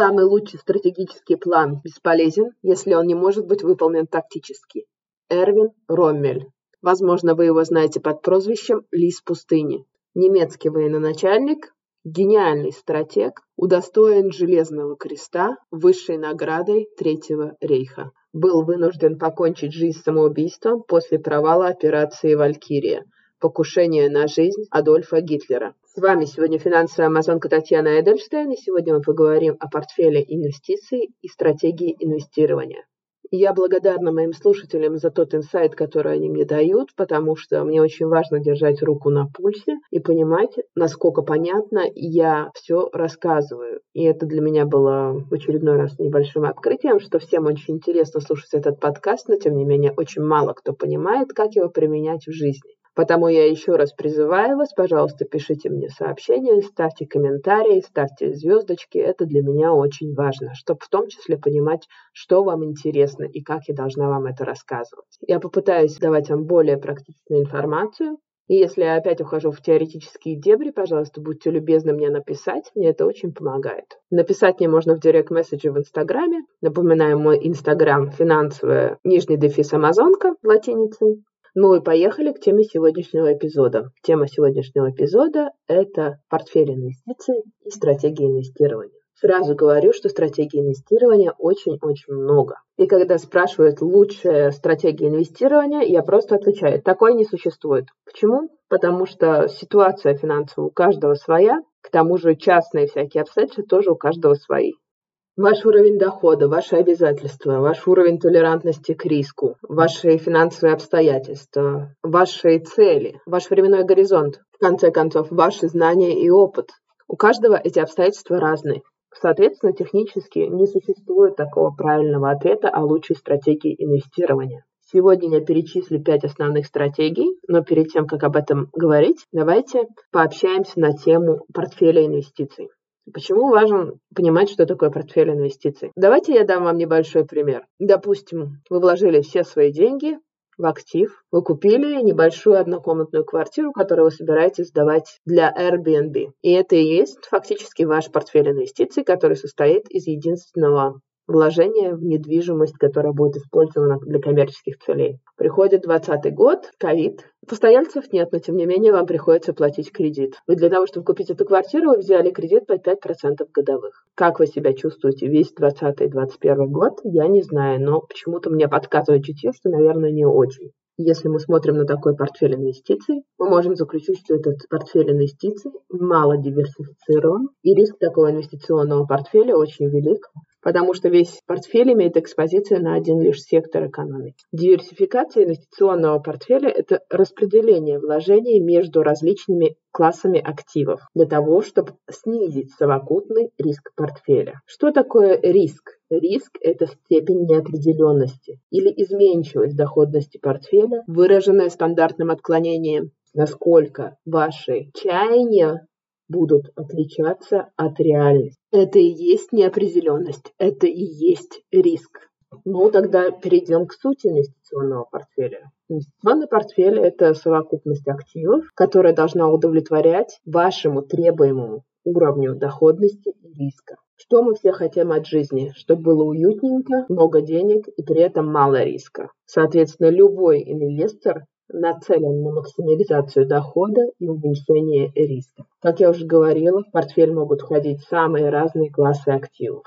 Самый лучший стратегический план бесполезен, если он не может быть выполнен тактически. Эрвин Роммель. Возможно, вы его знаете под прозвищем «Лис пустыни». Немецкий военачальник, гениальный стратег, удостоен Железного креста, высшей наградой Третьего рейха. Был вынужден покончить жизнь самоубийством после провала операции «Валькирия» покушение на жизнь Адольфа Гитлера. С вами сегодня финансовая амазонка Татьяна Эдельштейн, и сегодня мы поговорим о портфеле инвестиций и стратегии инвестирования. Я благодарна моим слушателям за тот инсайт, который они мне дают, потому что мне очень важно держать руку на пульсе и понимать, насколько понятно я все рассказываю. И это для меня было в очередной раз небольшим открытием, что всем очень интересно слушать этот подкаст, но тем не менее очень мало кто понимает, как его применять в жизни. Потому я еще раз призываю вас, пожалуйста, пишите мне сообщения, ставьте комментарии, ставьте звездочки. Это для меня очень важно, чтобы в том числе понимать, что вам интересно и как я должна вам это рассказывать. Я попытаюсь давать вам более практичную информацию. И если я опять ухожу в теоретические дебри, пожалуйста, будьте любезны мне написать, мне это очень помогает. Написать мне можно в директ месседже в Инстаграме. Напоминаю, мой Инстаграм финансовая нижний дефис Амазонка латиницей. Ну и поехали к теме сегодняшнего эпизода. Тема сегодняшнего эпизода – это портфель инвестиций и стратегия инвестирования. Сразу говорю, что стратегий инвестирования очень-очень много. И когда спрашивают лучшая стратегия инвестирования, я просто отвечаю, такой не существует. Почему? Потому что ситуация финансовая у каждого своя, к тому же частные всякие обстоятельства тоже у каждого свои. Ваш уровень дохода, ваши обязательства, ваш уровень толерантности к риску, ваши финансовые обстоятельства, ваши цели, ваш временной горизонт, в конце концов, ваши знания и опыт. У каждого эти обстоятельства разные. Соответственно, технически не существует такого правильного ответа о лучшей стратегии инвестирования. Сегодня я перечислю пять основных стратегий, но перед тем, как об этом говорить, давайте пообщаемся на тему портфеля инвестиций. Почему важно понимать, что такое портфель инвестиций? Давайте я дам вам небольшой пример. Допустим, вы вложили все свои деньги в актив, вы купили небольшую однокомнатную квартиру, которую вы собираетесь сдавать для Airbnb. И это и есть фактически ваш портфель инвестиций, который состоит из единственного вложение в недвижимость, которая будет использована для коммерческих целей. Приходит 2020 год, ковид, постояльцев нет, но тем не менее вам приходится платить кредит. Вы для того, чтобы купить эту квартиру, вы взяли кредит под 5% годовых. Как вы себя чувствуете весь 2020-2021 год, я не знаю, но почему-то мне подсказывает чутье, что, наверное, не очень. Если мы смотрим на такой портфель инвестиций, мы можем заключить, что этот портфель инвестиций мало диверсифицирован, и риск такого инвестиционного портфеля очень велик, потому что весь портфель имеет экспозицию на один лишь сектор экономики. Диверсификация инвестиционного портфеля – это распределение вложений между различными классами активов для того, чтобы снизить совокупный риск портфеля. Что такое риск? Риск – это степень неопределенности или изменчивость доходности портфеля, выраженная стандартным отклонением насколько ваши чаяния будут отличаться от реальности. Это и есть неопределенность, это и есть риск. Ну, тогда перейдем к сути инвестиционного портфеля. Инвестиционный портфель – это совокупность активов, которая должна удовлетворять вашему требуемому уровню доходности и риска. Что мы все хотим от жизни? Чтобы было уютненько, много денег и при этом мало риска. Соответственно, любой инвестор нацелен на максимализацию дохода и уменьшение риска. Как я уже говорила, в портфель могут входить самые разные классы активов.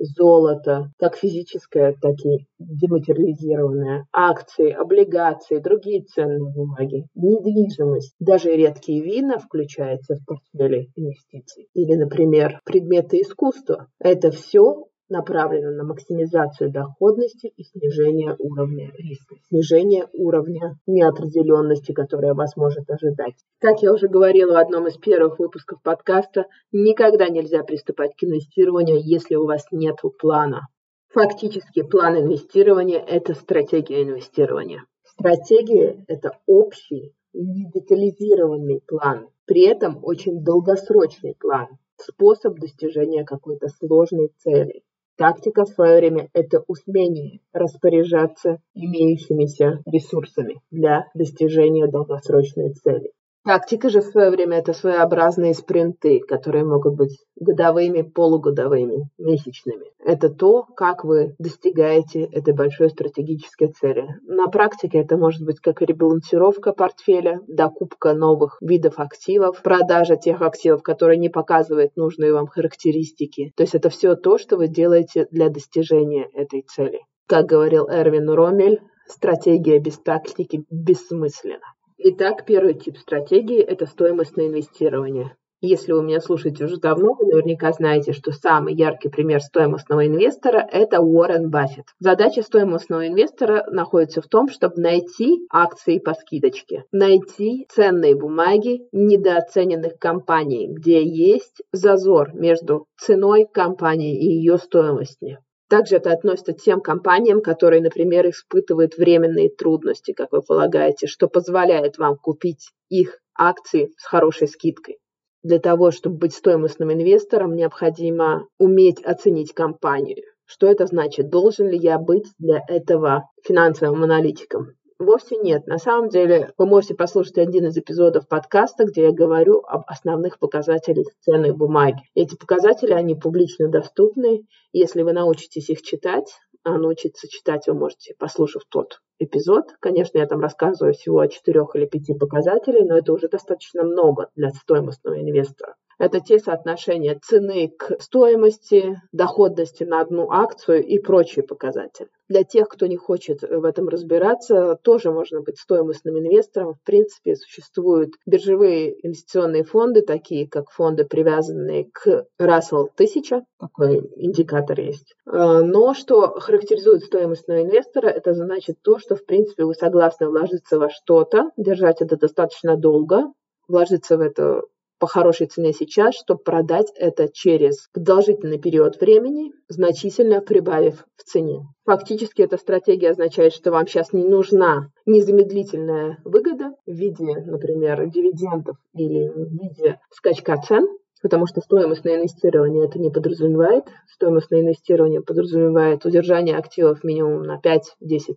Золото, как физическое, так и дематериализированное, акции, облигации, другие ценные бумаги, недвижимость, даже редкие вина включаются в портфели инвестиций. Или, например, предметы искусства. Это все направлена на максимизацию доходности и снижение уровня риска, снижение уровня неопределенности, которая вас может ожидать. Как я уже говорила в одном из первых выпусков подкаста, никогда нельзя приступать к инвестированию, если у вас нет плана. Фактически план инвестирования – это стратегия инвестирования. Стратегия – это общий, детализированный план, при этом очень долгосрочный план, способ достижения какой-то сложной цели. Тактика в свое время – это умение распоряжаться имеющимися ресурсами для достижения долгосрочной цели. Тактика же в свое время это своеобразные спринты, которые могут быть годовыми, полугодовыми, месячными. Это то, как вы достигаете этой большой стратегической цели. На практике это может быть как ребалансировка портфеля, докупка новых видов активов, продажа тех активов, которые не показывают нужные вам характеристики. То есть это все то, что вы делаете для достижения этой цели. Как говорил Эрвин Ромель, стратегия без тактики бессмысленна. Итак, первый тип стратегии – это стоимостное инвестирование. Если вы меня слушаете уже давно, вы наверняка знаете, что самый яркий пример стоимостного инвестора – это Уоррен Баффет. Задача стоимостного инвестора находится в том, чтобы найти акции по скидочке, найти ценные бумаги недооцененных компаний, где есть зазор между ценой компании и ее стоимостью. Также это относится к тем компаниям, которые, например, испытывают временные трудности, как вы полагаете, что позволяет вам купить их акции с хорошей скидкой. Для того, чтобы быть стоимостным инвестором, необходимо уметь оценить компанию. Что это значит? Должен ли я быть для этого финансовым аналитиком? Вовсе нет. На самом деле, вы можете послушать один из эпизодов подкаста, где я говорю об основных показателях ценной бумаги. Эти показатели, они публично доступны. Если вы научитесь их читать, а научиться читать вы можете, послушав тот эпизод. Конечно, я там рассказываю всего о четырех или пяти показателей, но это уже достаточно много для стоимостного инвестора. Это те соотношения цены к стоимости, доходности на одну акцию и прочие показатели. Для тех, кто не хочет в этом разбираться, тоже можно быть стоимостным инвестором. В принципе, существуют биржевые инвестиционные фонды, такие как фонды, привязанные к Russell 1000, такой индикатор есть. А, но что характеризует стоимостного инвестора, это значит то, что, в принципе, вы согласны вложиться во что-то, держать это достаточно долго, вложиться в это по хорошей цене сейчас, чтобы продать это через продолжительный период времени, значительно прибавив в цене. Фактически эта стратегия означает, что вам сейчас не нужна незамедлительная выгода в виде, например, дивидендов или в виде скачка цен, потому что стоимостное инвестирование это не подразумевает. Стоимостное инвестирование подразумевает удержание активов минимум на 5-10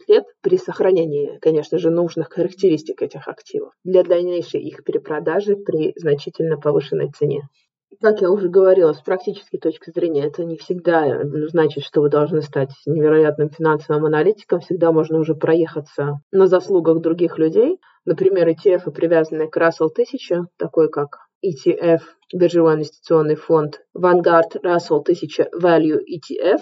лет при сохранении, конечно же, нужных характеристик этих активов для дальнейшей их перепродажи при значительно повышенной цене. Как я уже говорила, с практической точки зрения, это не всегда значит, что вы должны стать невероятным финансовым аналитиком. Всегда можно уже проехаться на заслугах других людей. Например, ETF, привязанные к Russell 1000, такой как ETF, биржевой инвестиционный фонд Vanguard Russell 1000 Value ETF,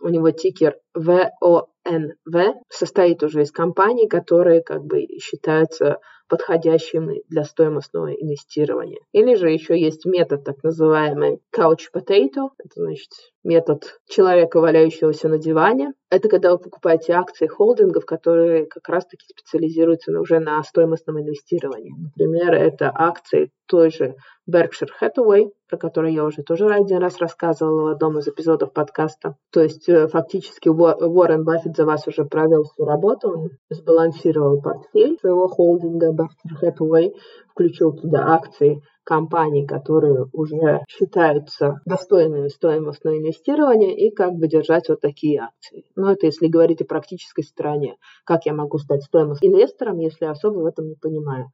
у него тикер VONV, состоит уже из компаний, которые как бы считаются подходящими для стоимостного инвестирования. Или же еще есть метод так называемый couch potato, это значит метод человека, валяющегося на диване. Это когда вы покупаете акции холдингов, которые как раз-таки специализируются уже на стоимостном инвестировании. Например, это акции той же Berkshire Hathaway, про который я уже тоже один раз рассказывала в одном из эпизодов подкаста. То есть э, фактически Уоррен Баффет за вас уже провел всю работу, он сбалансировал портфель своего холдинга Berkshire Hathaway, включил туда акции компаний, которые уже считаются достойными стоимостного инвестирования, и как бы держать вот такие акции. Но это если говорить о практической стороне. Как я могу стать стоимостным инвестором, если особо в этом не понимаю.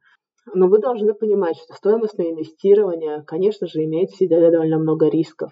Но вы должны понимать, что стоимостное инвестирование, конечно же, имеет в себе довольно много рисков.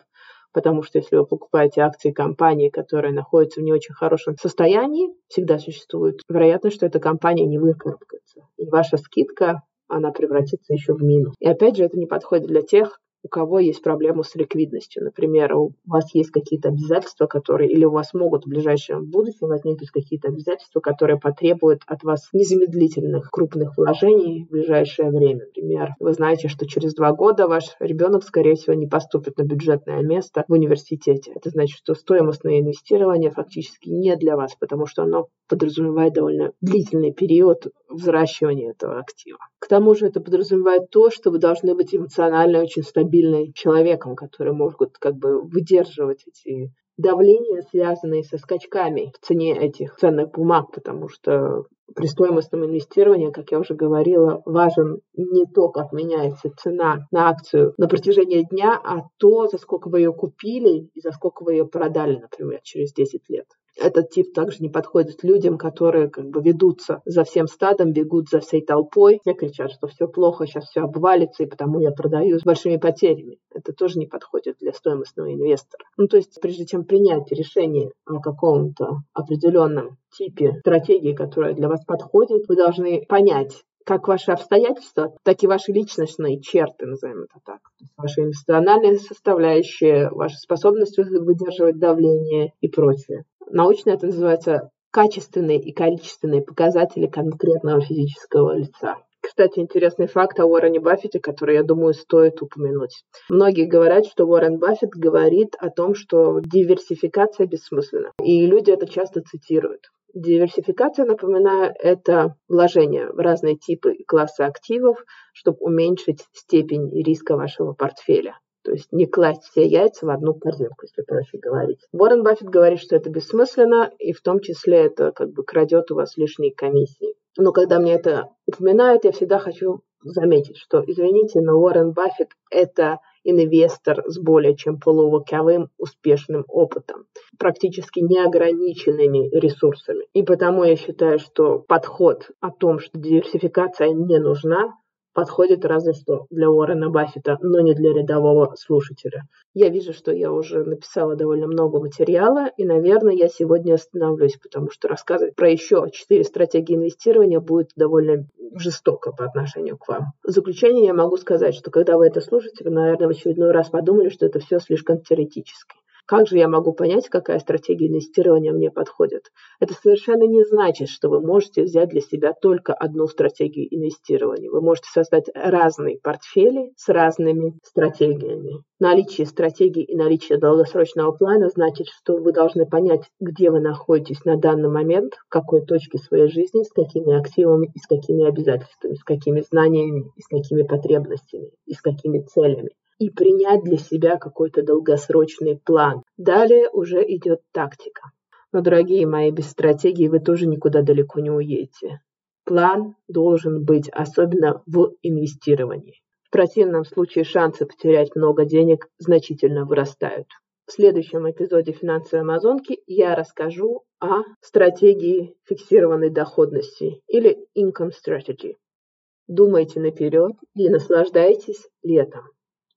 Потому что если вы покупаете акции компании, которая находится в не очень хорошем состоянии, всегда существует вероятность, что эта компания не выкарабкается. И ваша скидка она превратится еще в минус. И опять же, это не подходит для тех, у кого есть проблемы с ликвидностью. Например, у вас есть какие-то обязательства, которые, или у вас могут в ближайшем будущем возникнуть какие-то обязательства, которые потребуют от вас незамедлительных крупных вложений в ближайшее время. Например, вы знаете, что через два года ваш ребенок, скорее всего, не поступит на бюджетное место в университете. Это значит, что стоимостное инвестирование фактически не для вас, потому что оно подразумевает довольно длительный период взращивания этого актива. К тому же это подразумевает то, что вы должны быть эмоционально очень стабильным человеком, который может как бы выдерживать эти давления, связанные со скачками в цене этих ценных бумаг, потому что при стоимостном инвестировании, как я уже говорила, важен не то, как меняется цена на акцию на протяжении дня, а то, за сколько вы ее купили и за сколько вы ее продали, например, через 10 лет. Этот тип также не подходит людям, которые как бы ведутся за всем стадом, бегут за всей толпой и кричат, что все плохо, сейчас все обвалится, и потому я продаю с большими потерями. Это тоже не подходит для стоимостного инвестора. Ну, то есть, прежде чем принять решение о каком-то определенном типе стратегии, которая для вас подходит, вы должны понять, как ваши обстоятельства, так и ваши личностные черты, назовем это так. Ваши эмоциональные составляющие, ваша способность выдерживать давление и прочее. Научно это называется качественные и количественные показатели конкретного физического лица. Кстати, интересный факт о Уоррене Баффете, который, я думаю, стоит упомянуть. Многие говорят, что Уоррен Баффет говорит о том, что диверсификация бессмысленна. И люди это часто цитируют. Диверсификация, напоминаю, это вложение в разные типы и классы активов, чтобы уменьшить степень риска вашего портфеля. То есть не класть все яйца в одну корзинку, если проще говорить. Уоррен Баффет говорит, что это бессмысленно, и в том числе это как бы крадет у вас лишние комиссии. Но когда мне это упоминают, я всегда хочу заметить, что, извините, но Уоррен Баффет – это инвестор с более чем полувековым успешным опытом, практически неограниченными ресурсами. И потому я считаю, что подход о том, что диверсификация не нужна, подходит разве что для Уоррена Баффета, но не для рядового слушателя. Я вижу, что я уже написала довольно много материала, и, наверное, я сегодня остановлюсь, потому что рассказывать про еще четыре стратегии инвестирования будет довольно жестоко по отношению к вам. В заключение я могу сказать, что когда вы это слушаете, вы, наверное, в очередной раз подумали, что это все слишком теоретически. Как же я могу понять, какая стратегия инвестирования мне подходит? Это совершенно не значит, что вы можете взять для себя только одну стратегию инвестирования. Вы можете создать разные портфели с разными стратегиями. Наличие стратегии и наличие долгосрочного плана значит, что вы должны понять, где вы находитесь на данный момент, в какой точке своей жизни, с какими активами и с какими обязательствами, с какими знаниями и с какими потребностями и с какими целями и принять для себя какой-то долгосрочный план. Далее уже идет тактика. Но, дорогие мои, без стратегии вы тоже никуда далеко не уедете. План должен быть, особенно в инвестировании. В противном случае шансы потерять много денег значительно вырастают. В следующем эпизоде финансовой Амазонки я расскажу о стратегии фиксированной доходности или income strategy. Думайте наперед и наслаждайтесь летом.